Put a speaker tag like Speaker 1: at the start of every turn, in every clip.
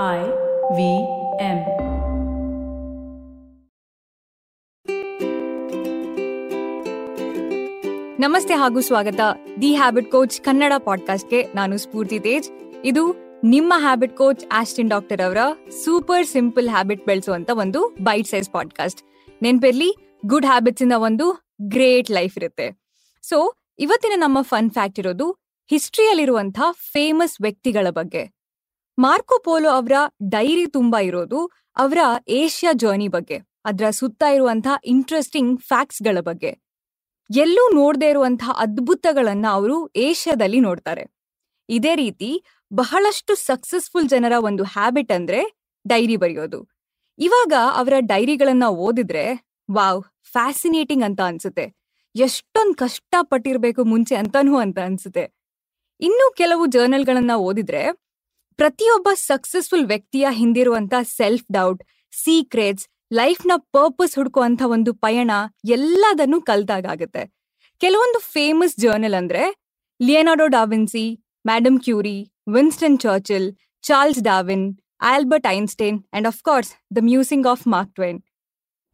Speaker 1: I V M.
Speaker 2: ನಮಸ್ತೆ ಹಾಗೂ ಸ್ವಾಗತ. ದಿ ಹ್ಯಾಬಿಟ್ ಕೋಚ್ ಕನ್ನಡ ಪಾಡ್ಕಾಸ್ಟ್ಗೆ ನಾನು ಸ್ಫೂರ್ತಿ ತೇಜ್. ಇದು ನಿಮ್ಮ ಹ್ಯಾಬಿಟ್ ಕೋಚ್ ಆಸ್ಟಿನ್ ಡಾಕ್ಟರ್ ಅವರ ಸೂಪರ್ ಸಿಂಪಲ್ ಹ್ಯಾಬಿಟ್ ಬೆಳೆಸುವಂತ ಒಂದು ಬೈಟ್ ಸೈಜ್ ಪಾಡ್ಕಾಸ್ಟ್. ನೆನ್ಪಿರ್ಲಿ, ಗುಡ್ ಹ್ಯಾಬಿಟ್ಸ್ ಇಂದ ಒಂದು ಗ್ರೇಟ್ ಲೈಫ್ ಇರುತ್ತೆ. ಸೊ, ಇವತ್ತಿನ ನಮ್ಮ ಫನ್ ಫ್ಯಾಕ್ಟ್ ಇರೋದು ಹಿಸ್ಟ್ರಿಯಲ್ಲಿರುವಂತಹ ಫೇಮಸ್ ವ್ಯಕ್ತಿಗಳ ಬಗ್ಗೆ. ಮಾರ್ಕೋ ಪೋಲೋ ಅವರ ಡೈರಿ ತುಂಬಾ ಇರೋದು, ಅವರ ಏಷ್ಯಾ ಜರ್ನಿ ಬಗ್ಗೆ, ಅದರ ಸುತ್ತ ಇರುವಂತಹ ಇಂಟ್ರೆಸ್ಟಿಂಗ್ ಫ್ಯಾಕ್ಟ್ಸ್ಗಳ ಬಗ್ಗೆ. ಎಲ್ಲೂ ನೋಡದೇ ಇರುವಂತಹ ಅದ್ಭುತಗಳನ್ನ ಅವರು ಏಷ್ಯಾದಲ್ಲಿ ನೋಡ್ತಾರೆ. ಇದೇ ರೀತಿ ಬಹಳಷ್ಟು ಸಕ್ಸಸ್ಫುಲ್ ಜನರ ಒಂದು ಹ್ಯಾಬಿಟ್ ಅಂದ್ರೆ ಡೈರಿ ಬರೆಯೋದು. ಇವಾಗ ಅವರ ಡೈರಿಗಳನ್ನ ಓದಿದ್ರೆ, ವಾವ್ ಫ್ಯಾಸಿನೇಟಿಂಗ್ ಅಂತ ಅನ್ಸುತ್ತೆ. ಎಷ್ಟೊಂದ್ ಕಷ್ಟ ಪಟ್ಟಿರ್ಬೇಕು ಮುಂಚೆ ಅಂತನೂ ಅಂತ ಅನ್ಸುತ್ತೆ. ಇನ್ನು ಕೆಲವು ಜರ್ನಲ್ಗಳನ್ನ ಓದಿದ್ರೆ ಪ್ರತಿಯೊಬ್ಬ ಸಕ್ಸಸ್ಫುಲ್ ವ್ಯಕ್ತಿಯ ಹಿಂದಿರುವಂತ ಸೆಲ್ಫ್ ಡೌಟ್ ಸೀಕ್ರೆಟ್ಸ್ ಲೈಫ್ನ ಪರ್ಪಸ್ ಹುಡುಕುವಂತ ಒಂದು ಪಯಣ ಎಲ್ಲದನ್ನು ಕಲ್ತಾಗುತ್ತೆ ಕೆಲವೊಂದು ಫೇಮಸ್ ಜರ್ನಲ್ ಅಂದ್ರೆ Leonardo da Vinci Madam Curie Winston Churchill Charles Darwin Albert Einstein and course the musing of Mark Twain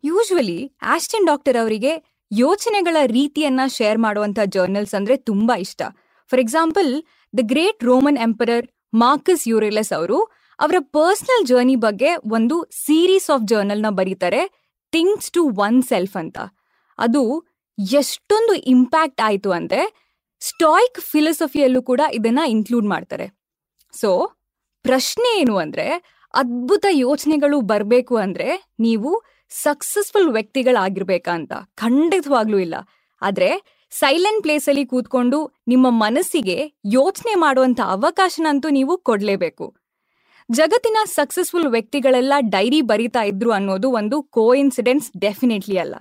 Speaker 2: usually Ashdin Doctor ಅವರಿಗೆ ಯೋಚನೆಗಳ ರೀತಿಯನ್ನ ಶೇರ್ ಮಾಡುವಂತ ಜರ್ನಲ್ಸ್ ಅಂದ್ರೆ ತುಂಬಾ ಇಷ್ಟ. For example the great Roman emperor Marcus Aurelius ಅವರು ಅವರ personal journey ಬಗ್ಗೆ ಒಂದು ಸೀರೀಸ್ ಆಫ್ ಜರ್ನಲ್ನ ಬರೀತಾರೆ ಥಿಂಗ್ಸ್ ಟು ಒನ್ ಸೆಲ್ಫ್ ಅಂತ. ಅದು ಎಷ್ಟೊಂದು ಇಂಪ್ಯಾಕ್ಟ್ ಆಯಿತು ಅಂದರೆ ಸ್ಟಾಯ್ಕ್ ಫಿಲಸಫಿಯಲ್ಲೂ ಕೂಡ ಇದನ್ನ ಇನ್ಕ್ಲೂಡ್ ಮಾಡ್ತಾರೆ. ಸೊ ಪ್ರಶ್ನೆ ಏನು ಅಂದ್ರೆ ಅದ್ಭುತ ಯೋಚನೆಗಳು ಬರಬೇಕು ಅಂದ್ರೆ ನೀವು ಸಕ್ಸಸ್ಫುಲ್ ವ್ಯಕ್ತಿಗಳಾಗಿರ್ಬೇಕಾ ಅಂತ. ಖಂಡಿತವಾಗ್ಲೂ ಇಲ್ಲ. ಆದ್ರೆ ಸೈಲೆಂಟ್ ಪ್ಲೇಸ್ ಅಲ್ಲಿ ಕೂತ್ಕೊಂಡು ನಿಮ್ಮ ಮನಸ್ಸಿಗೆ ಯೋಚನೆ ಮಾಡುವಂತ ಅವಕಾಶನಂತೂ ನೀವು ಕೊಡ್ಲೇಬೇಕು. ಜಗತ್ತಿನ ಸಕ್ಸಸ್ಫುಲ್ ವ್ಯಕ್ತಿಗಳೆಲ್ಲ ಡೈರಿ ಬರಿತಾ ಇದ್ರು ಅನ್ನೋದು ಒಂದು ಕೋ ಇನ್ಸಿಡೆನ್ಸ್ ಡೆಫಿನೆಟ್ಲಿ ಅಲ್ಲ.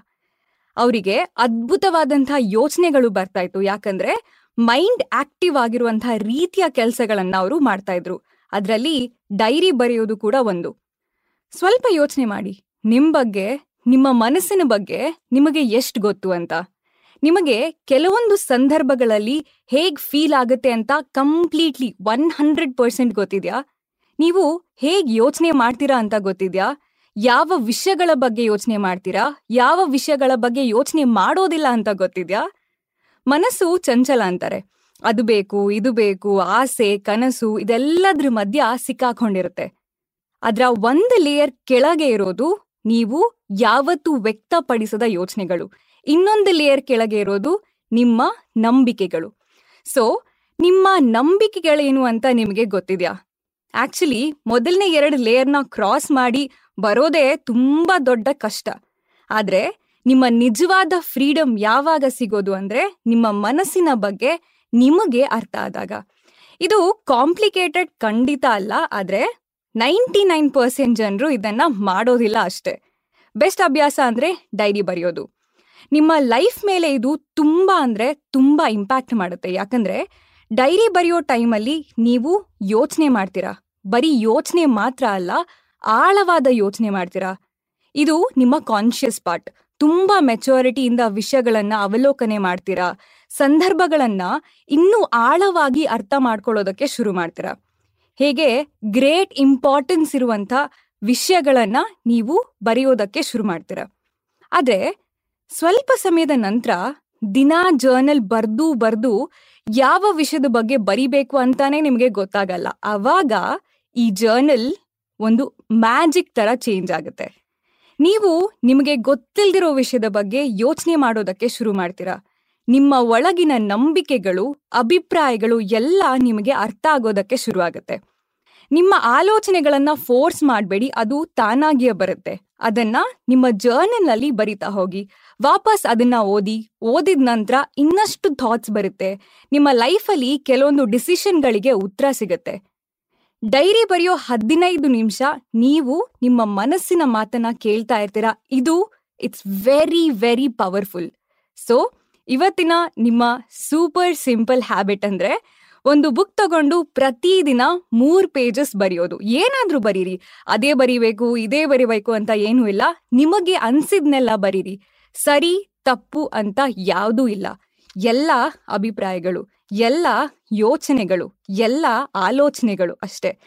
Speaker 2: ಅವರಿಗೆ ಅದ್ಭುತವಾದಂಥ ಯೋಚನೆಗಳು ಬರ್ತಾ ಇತ್ತು. ಯಾಕಂದ್ರೆ ಮೈಂಡ್ ಆಕ್ಟಿವ್ ಆಗಿರುವಂತಹ ರೀತಿಯ ಕೆಲಸಗಳನ್ನ ಅವರು ಮಾಡ್ತಾ ಇದ್ರು. ಅದರಲ್ಲಿ ಡೈರಿ ಬರೆಯೋದು ಕೂಡ ಒಂದು. ಸ್ವಲ್ಪ ಯೋಚನೆ ಮಾಡಿ. ನಿಮ್ ಬಗ್ಗೆ, ನಿಮ್ಮ ಮನಸ್ಸಿನ ಬಗ್ಗೆ ನಿಮಗೆ ಎಷ್ಟು ಗೊತ್ತು ಅಂತ. ನಿಮಗೆ ಕೆಲವೊಂದು ಸಂದರ್ಭಗಳಲ್ಲಿ ಹೇಗ್ ಫೀಲ್ ಆಗುತ್ತೆ ಅಂತ ಕಂಪ್ಲೀಟ್ಲಿ ಒನ್ ಹಂಡ್ರೆಡ್ ಪರ್ಸೆಂಟ್ ಗೊತ್ತಿದ್ಯಾ? ನೀವು ಹೇಗ್ ಯೋಚನೆ ಮಾಡ್ತೀರಾ ಅಂತ ಗೊತ್ತಿದ್ಯಾ? ಯಾವ ವಿಷಯಗಳ ಬಗ್ಗೆ ಯೋಚನೆ ಮಾಡ್ತೀರಾ? ಯಾವ ವಿಷಯಗಳ ಬಗ್ಗೆ ಯೋಚನೆ ಮಾಡೋದಿಲ್ಲ ಅಂತ ಗೊತ್ತಿದ್ಯಾ? ಮನಸ್ಸು ಚಂಚಲ ಅಂತಾರೆ. ಅದು ಬೇಕು, ಇದು ಬೇಕು, ಆಸೆ, ಕನಸು, ಇದೆಲ್ಲದ್ರ ಮಧ್ಯ ಸಿಕ್ಕಾಕೊಂಡಿರುತ್ತೆ. ಅದರ ಒಂದು ಲೇಯರ್ ಕೆಳಗೆ ಇರೋದು ನೀವು ಯಾವತ್ತೂ ವ್ಯಕ್ತಪಡಿಸದ ಯೋಚನೆಗಳು. ಇನ್ನೊಂದು ಲೇಯರ್ ಕೆಳಗೆ ಇರೋದು ನಿಮ್ಮ ನಂಬಿಕೆಗಳು. ಸೊ ನಿಮ್ಮ ನಂಬಿಕೆಗಳೇನು ಅಂತ ನಿಮಗೆ ಗೊತ್ತಿದ್ಯಾ? ಆಕ್ಚುಲಿ ಮೊದಲನೇ ಎರಡು ಲೇಯರ್ನ ಕ್ರಾಸ್ ಮಾಡಿ ಬರೋದೇ ತುಂಬಾ ದೊಡ್ಡ ಕಷ್ಟ. ಆದ್ರೆ, ನಿಮ್ಮ ನಿಜವಾದ ಫ್ರೀಡಮ್ ಯಾವಾಗ ಸಿಗೋದು ಅಂದ್ರೆ ನಿಮ್ಮ ಮನಸ್ಸಿನ ಬಗ್ಗೆ ನಿಮಗೆ ಅರ್ಥ ಆದಾಗ. ಇದು ಕಾಂಪ್ಲಿಕೇಟೆಡ್ ಖಂಡಿತ ಅಲ್ಲ, ಆದ್ರೆ ನೈಂಟಿ ನೈನ್ ಪರ್ಸೆಂಟ್ ಜನರು ಇದನ್ನ ಮಾಡೋದಿಲ್ಲ ಅಷ್ಟೇ. ಬೆಸ್ಟ್ ಅಭ್ಯಾಸ ಅಂದ್ರೆ ಡೈರಿ ಬರೆಯೋದು. ನಿಮ್ಮ ಲೈಫ್ ಮೇಲೆ ಇದು ತುಂಬಾ ಅಂದ್ರೆ ತುಂಬಾ ಇಂಪ್ಯಾಕ್ಟ್ ಮಾಡುತ್ತೆ. ಯಾಕಂದ್ರೆ ಡೈರಿ ಬರೆಯೋ ಟೈಮಲ್ಲಿ ನೀವು ಯೋಚನೆ ಮಾಡ್ತೀರಾ? ಬರೀ ಯೋಚನೆ ಮಾತ್ರ ಅಲ್ಲ, ಆಳವಾದ ಯೋಚನೆ ಮಾಡ್ತೀರಾ? ಇದು ನಿಮ್ಮ ಕಾನ್ಶಿಯಸ್ ಪಾರ್ಟ್ ತುಂಬಾ ಮೆಚುರಿಟಿಯಿಂದ ವಿಷಯಗಳನ್ನು ಅವಲೋಕನೆ ಮಾಡ್ತೀರಾ? ಸಂದರ್ಭಗಳನ್ನ ಇನ್ನೂ ಆಳವಾಗಿ ಅರ್ಥ ಮಾಡ್ಕೊಳ್ಳೋದಕ್ಕೆ ಶುರು ಮಾಡ್ತೀರಾ? ಹೇಗೆ ಗ್ರೇಟ್ ಇಂಪಾರ್ಟೆನ್ಸ್ ಇರುವಂಥ ವಿಷಯಗಳನ್ನು ನೀವು ಬರೆಯೋದಕ್ಕೆ ಶುರು ಮಾಡ್ತೀರಾ? ಆದ್ರೆ ಸ್ವಲ್ಪ ಸಮಯದ ನಂತರ ದಿನಾ ಜರ್ನಲ್ ಬರ್ದು ಬರ್ದು ಯಾವ ವಿಷಯದ ಬಗ್ಗೆ ಬರಿಬೇಕು ಅಂತಾನೆ ನಿಮಗೆ ಗೊತ್ತಾಗಲ್ಲ. ಅವಾಗ ಈ ಜರ್ನಲ್ ಒಂದು ಮ್ಯಾಜಿಕ್ ತರ ಚೇಂಜ್ ಆಗುತ್ತೆ. ನೀವು ನಿಮಗೆ ಗೊತ್ತಿಲ್ದಿರೋ ವಿಷಯದ ಬಗ್ಗೆ ಯೋಚನೆ ಮಾಡೋದಕ್ಕೆ ಶುರು ಮಾಡ್ತೀರಾ. ನಿಮ್ಮ ಒಳಗಿನ ನಂಬಿಕೆಗಳು, ಅಭಿಪ್ರಾಯಗಳು ಎಲ್ಲ ನಿಮಗೆ ಅರ್ಥ ಆಗೋದಕ್ಕೆ ಶುರುವಾಗುತ್ತೆ. ನಿಮ್ಮ ಆಲೋಚನೆಗಳನ್ನ ಫೋರ್ಸ್ ಮಾಡಬೇಡಿ, ಅದು ತಾನಾಗಿಯೇ ಬರುತ್ತೆ. ಅದನ್ನ ನಿಮ್ಮ ಜರ್ನಲ್ ಅಲ್ಲಿ ಬರಿತಾ ಹೋಗಿ. ವಾಪಸ್ ಅದನ್ನ ಓದಿ, ಓದಿದ ನಂತರ ಇನ್ನಷ್ಟು ಥಾಟ್ಸ್ ಬರುತ್ತೆ. ನಿಮ್ಮ ಲೈಫಲ್ಲಿ ಕೆಲವೊಂದು ಡಿಸಿಷನ್ಗಳಿಗೆ ಉತ್ತರ ಸಿಗುತ್ತೆ. ಡೈರಿ ಬರೆಯೋ ಹದಿನೈದು ನಿಮಿಷ ನೀವು ನಿಮ್ಮ ಮನಸ್ಸಿನ ಮಾತನ್ನ ಕೇಳ್ತಾ ಇರ್ತೀರಾ? ಇದು it's very very powerful so ಇವತ್ತಿನ ನಿಮ್ಮ ಸೂಪರ್ ಸಿಂಪಲ್ ಹ್ಯಾಬಿಟ್ ಅಂದ್ರೆ ಒಂದು ಬುಕ್ ತಗೊಂಡು ಪ್ರತಿದಿನ ಮೂರ್ ಪೇಜಸ್ ಬರೆಯೋದು. ಏನಾದ್ರೂ ಬರೀರಿ. ಅದೇ ಬರಿಬೇಕು, ಇದೇ ಬರಿಬೇಕು ಅಂತ ಏನೂ ಇಲ್ಲ. ನಿಮಗೆ ಅನ್ಸಿದ್ನೆಲ್ಲ ಬರೀರಿ. ಸರಿ, ತಪ್ಪು ಅಂತ ಯಾವುದೂ ಇಲ್ಲ. ಎಲ್ಲ ಅಭಿಪ್ರಾಯಗಳು, ಎಲ್ಲ ಯೋಚನೆಗಳು, ಎಲ್ಲ ಆಲೋಚನೆಗಳು ಅಷ್ಟೇ.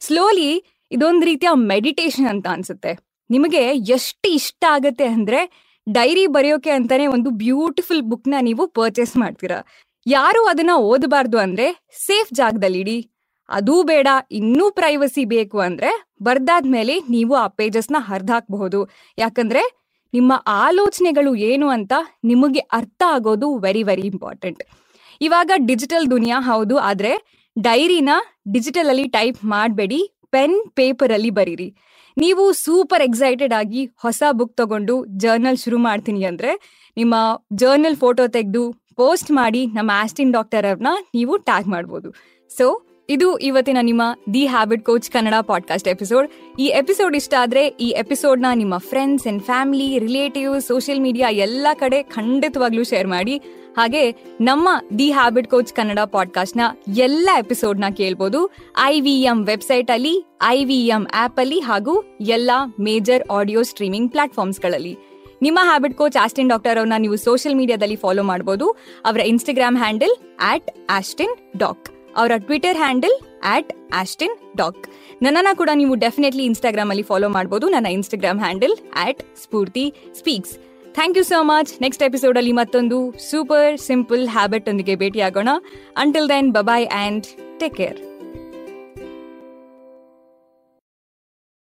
Speaker 2: ಸ್ಲೋಲಿ ಇದೊಂದು ರೀತಿಯ ಮೆಡಿಟೇಷನ್ ಅಂತ ಅನ್ಸುತ್ತೆ. ನಿಮಗೆ ಎಷ್ಟು ಇಷ್ಟ ಆಗುತ್ತೆ ಅಂದ್ರೆ, ಡೈರಿ ಬರೆಯೋಕೆ ಅಂತಾನೆ ಒಂದು ಬ್ಯೂಟಿಫುಲ್ ಬುಕ್ನ ನೀವು ಪರ್ಚೇಸ್ ಮಾಡ್ತೀರಾ. ಯಾರು ಅದನ್ನ ಓದಬಾರ್ದು ಅಂದ್ರೆ ಸೇಫ್ ಜಾಗದಲ್ಲಿ ಇಡಿ ಅದೂ ಬೇಡ, ಇನ್ನೂ ಪ್ರೈವಸಿ ಬೇಕು ಅಂದ್ರೆ ಬರ್ದಾದ್ಮೇಲೆ ನೀವು ಆ ಪೇಜಸ್ನ ಹರಿದಾಕ್ಬಹುದು ಯಾಕಂದ್ರೆ ನಿಮ್ಮ ಆಲೋಚನೆಗಳು ಏನು ಅಂತ ನಿಮಗೆ ಅರ್ಥ ಆಗೋದು ವೆರಿ ವೆರಿ ಇಂಪಾರ್ಟೆಂಟ್ ಇವಾಗ ಡಿಜಿಟಲ್ ದುನಿಯಾ ಹೌದು, ಆದ್ರೆ ಡೈರಿನ ಡಿಜಿಟಲ್ ಅಲ್ಲಿ ಟೈಪ್ ಮಾಡಬೇಡಿ ಪೆನ್ ಪೇಪರ್ ಅಲ್ಲಿ ಬರೀರಿ. ನೀವು ಸೂಪರ್ ಎಕ್ಸೈಟೆಡ್ ಆಗಿ ಹೊಸ ಬುಕ್ ತಗೊಂಡು ಜರ್ನಲ್ ಶುರು ಮಾಡ್ತೀನಿ ಅಂದ್ರೆ ನಿಮ್ಮ ಜರ್ನಲ್ ಫೋಟೋ ತೆಗೆದು ಪೋಸ್ಟ್ ಮಾಡಿ ನಮ್ಮ ಆಸ್ಟಿನ್ ಡಾಕ್ಟರ್ ಅವ್ರನ್ನ ನೀವು ಟ್ಯಾಗ್ ಮಾಡ್ಬೋದು. ಸೊ ಇದು ಇವತ್ತಿನ ನಿಮ್ಮ the habit coach Kannada podcast episode ಈ ಎಪಿಸೋಡ್ ಇಷ್ಟ ಆದ್ರೆ ಈ ಎಪಿಸೋಡ್ನ ನಿಮ್ಮ friends and family relative social media ಎಲ್ಲ ಕಡೆ ಖಂಡಿತವಾಗ್ಲೂ ಶೇರ್ ಮಾಡಿ. ಹಾಗೆ ನಮ್ಮ ದಿ ಹ್ಯಾಬಿಟ್ ಕೋಚ್ ಕನ್ನಡ ಪಾಡ್ಕಾಸ್ಟ್ನ ಎಲ್ಲ ಎಪಿಸೋಡ್ನ ಕೇಳ್ಬೋದು. ಐ ವಿ ಎಂ ವೆಬ್ಸೈಟ್ ಅಲ್ಲಿ ಐ ವಿ ಎಂ ಆಪ್ ಅಲ್ಲಿ ಹಾಗೂ ಎಲ್ಲ ಮೇಜರ್ ಆಡಿಯೋ ಸ್ಟ್ರೀಮಿಂಗ್ ಪ್ಲಾಟ್ಫಾರ್ಮ್ಸ್ಗಳಲ್ಲಿ. ನಿಮ್ಮ ಹ್ಯಾಬಿಟ್ ಕೋಚ್ ಆಸ್ಟಿನ್ ಡಾಕ್ಟರ್ ಅವ್ರನ್ನ ನೀವು ಸೋಷಿಯಲ್ ಮೀಡಿಯಾದಲ್ಲಿ ಫಾಲೋ ಮಾಡಬಹುದು ಅವರ Instagram handle at Ashdin doc ಅವರ Twitter handle at Ashdin doc ನನ್ನನ್ನು ಕೂಡ ನೀವು ಡೆಫಿನೆಟ್ಲಿ ಇನ್ಸ್ಟಾಗ್ರಾಮ್ ಅಲ್ಲಿ ಫಾಲೋ ಮಾಡಬಹುದು ನನ್ನ Instagram handle at Spoorthi speaks thank you so much next episode ಅಲ್ಲಿ ಮತ್ತೊಂದು ಸೂಪರ್ ಸಿಂಪಲ್ ಹ್ಯಾಬಿಟ್ ಒಂದಿಗೆ ಭೇಟಿಯಾಗೋಣ. Until then bye bye and take care